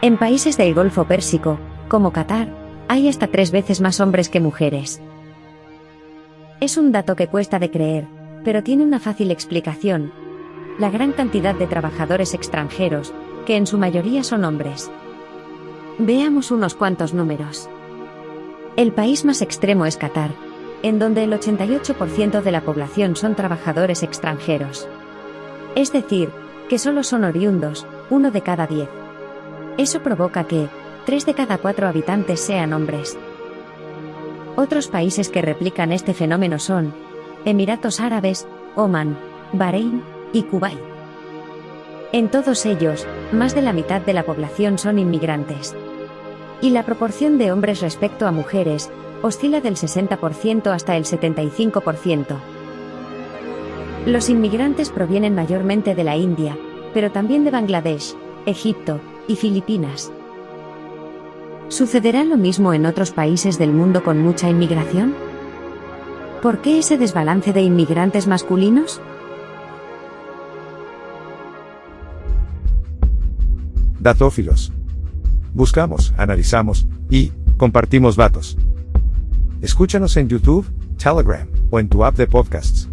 En países del Golfo Pérsico, como Qatar, hay hasta tres veces más hombres que mujeres. Es un dato que cuesta de creer, pero tiene una fácil explicación. La gran cantidad de trabajadores extranjeros, que en su mayoría son hombres. Veamos unos cuantos números. El país más extremo es Qatar, en donde el 88% de la población son trabajadores extranjeros. Es decir, que solo son oriundos, uno de cada diez. Eso provoca que, tres de cada cuatro habitantes sean hombres. Otros países que replican este fenómeno son Emiratos Árabes, Oman, Bahrein y Kuwait. En todos ellos, más de la mitad de la población son inmigrantes. Y la proporción de hombres respecto a mujeres oscila del 60% hasta el 75%. Los inmigrantes provienen mayormente de la India, pero también de Bangladesh, Egipto y Filipinas. ¿Sucederá lo mismo en otros países del mundo con mucha inmigración? ¿Por qué ese desbalance de inmigrantes masculinos? Datófilos. Buscamos, analizamos y compartimos datos. Escúchanos en YouTube, Telegram o en tu app de podcasts.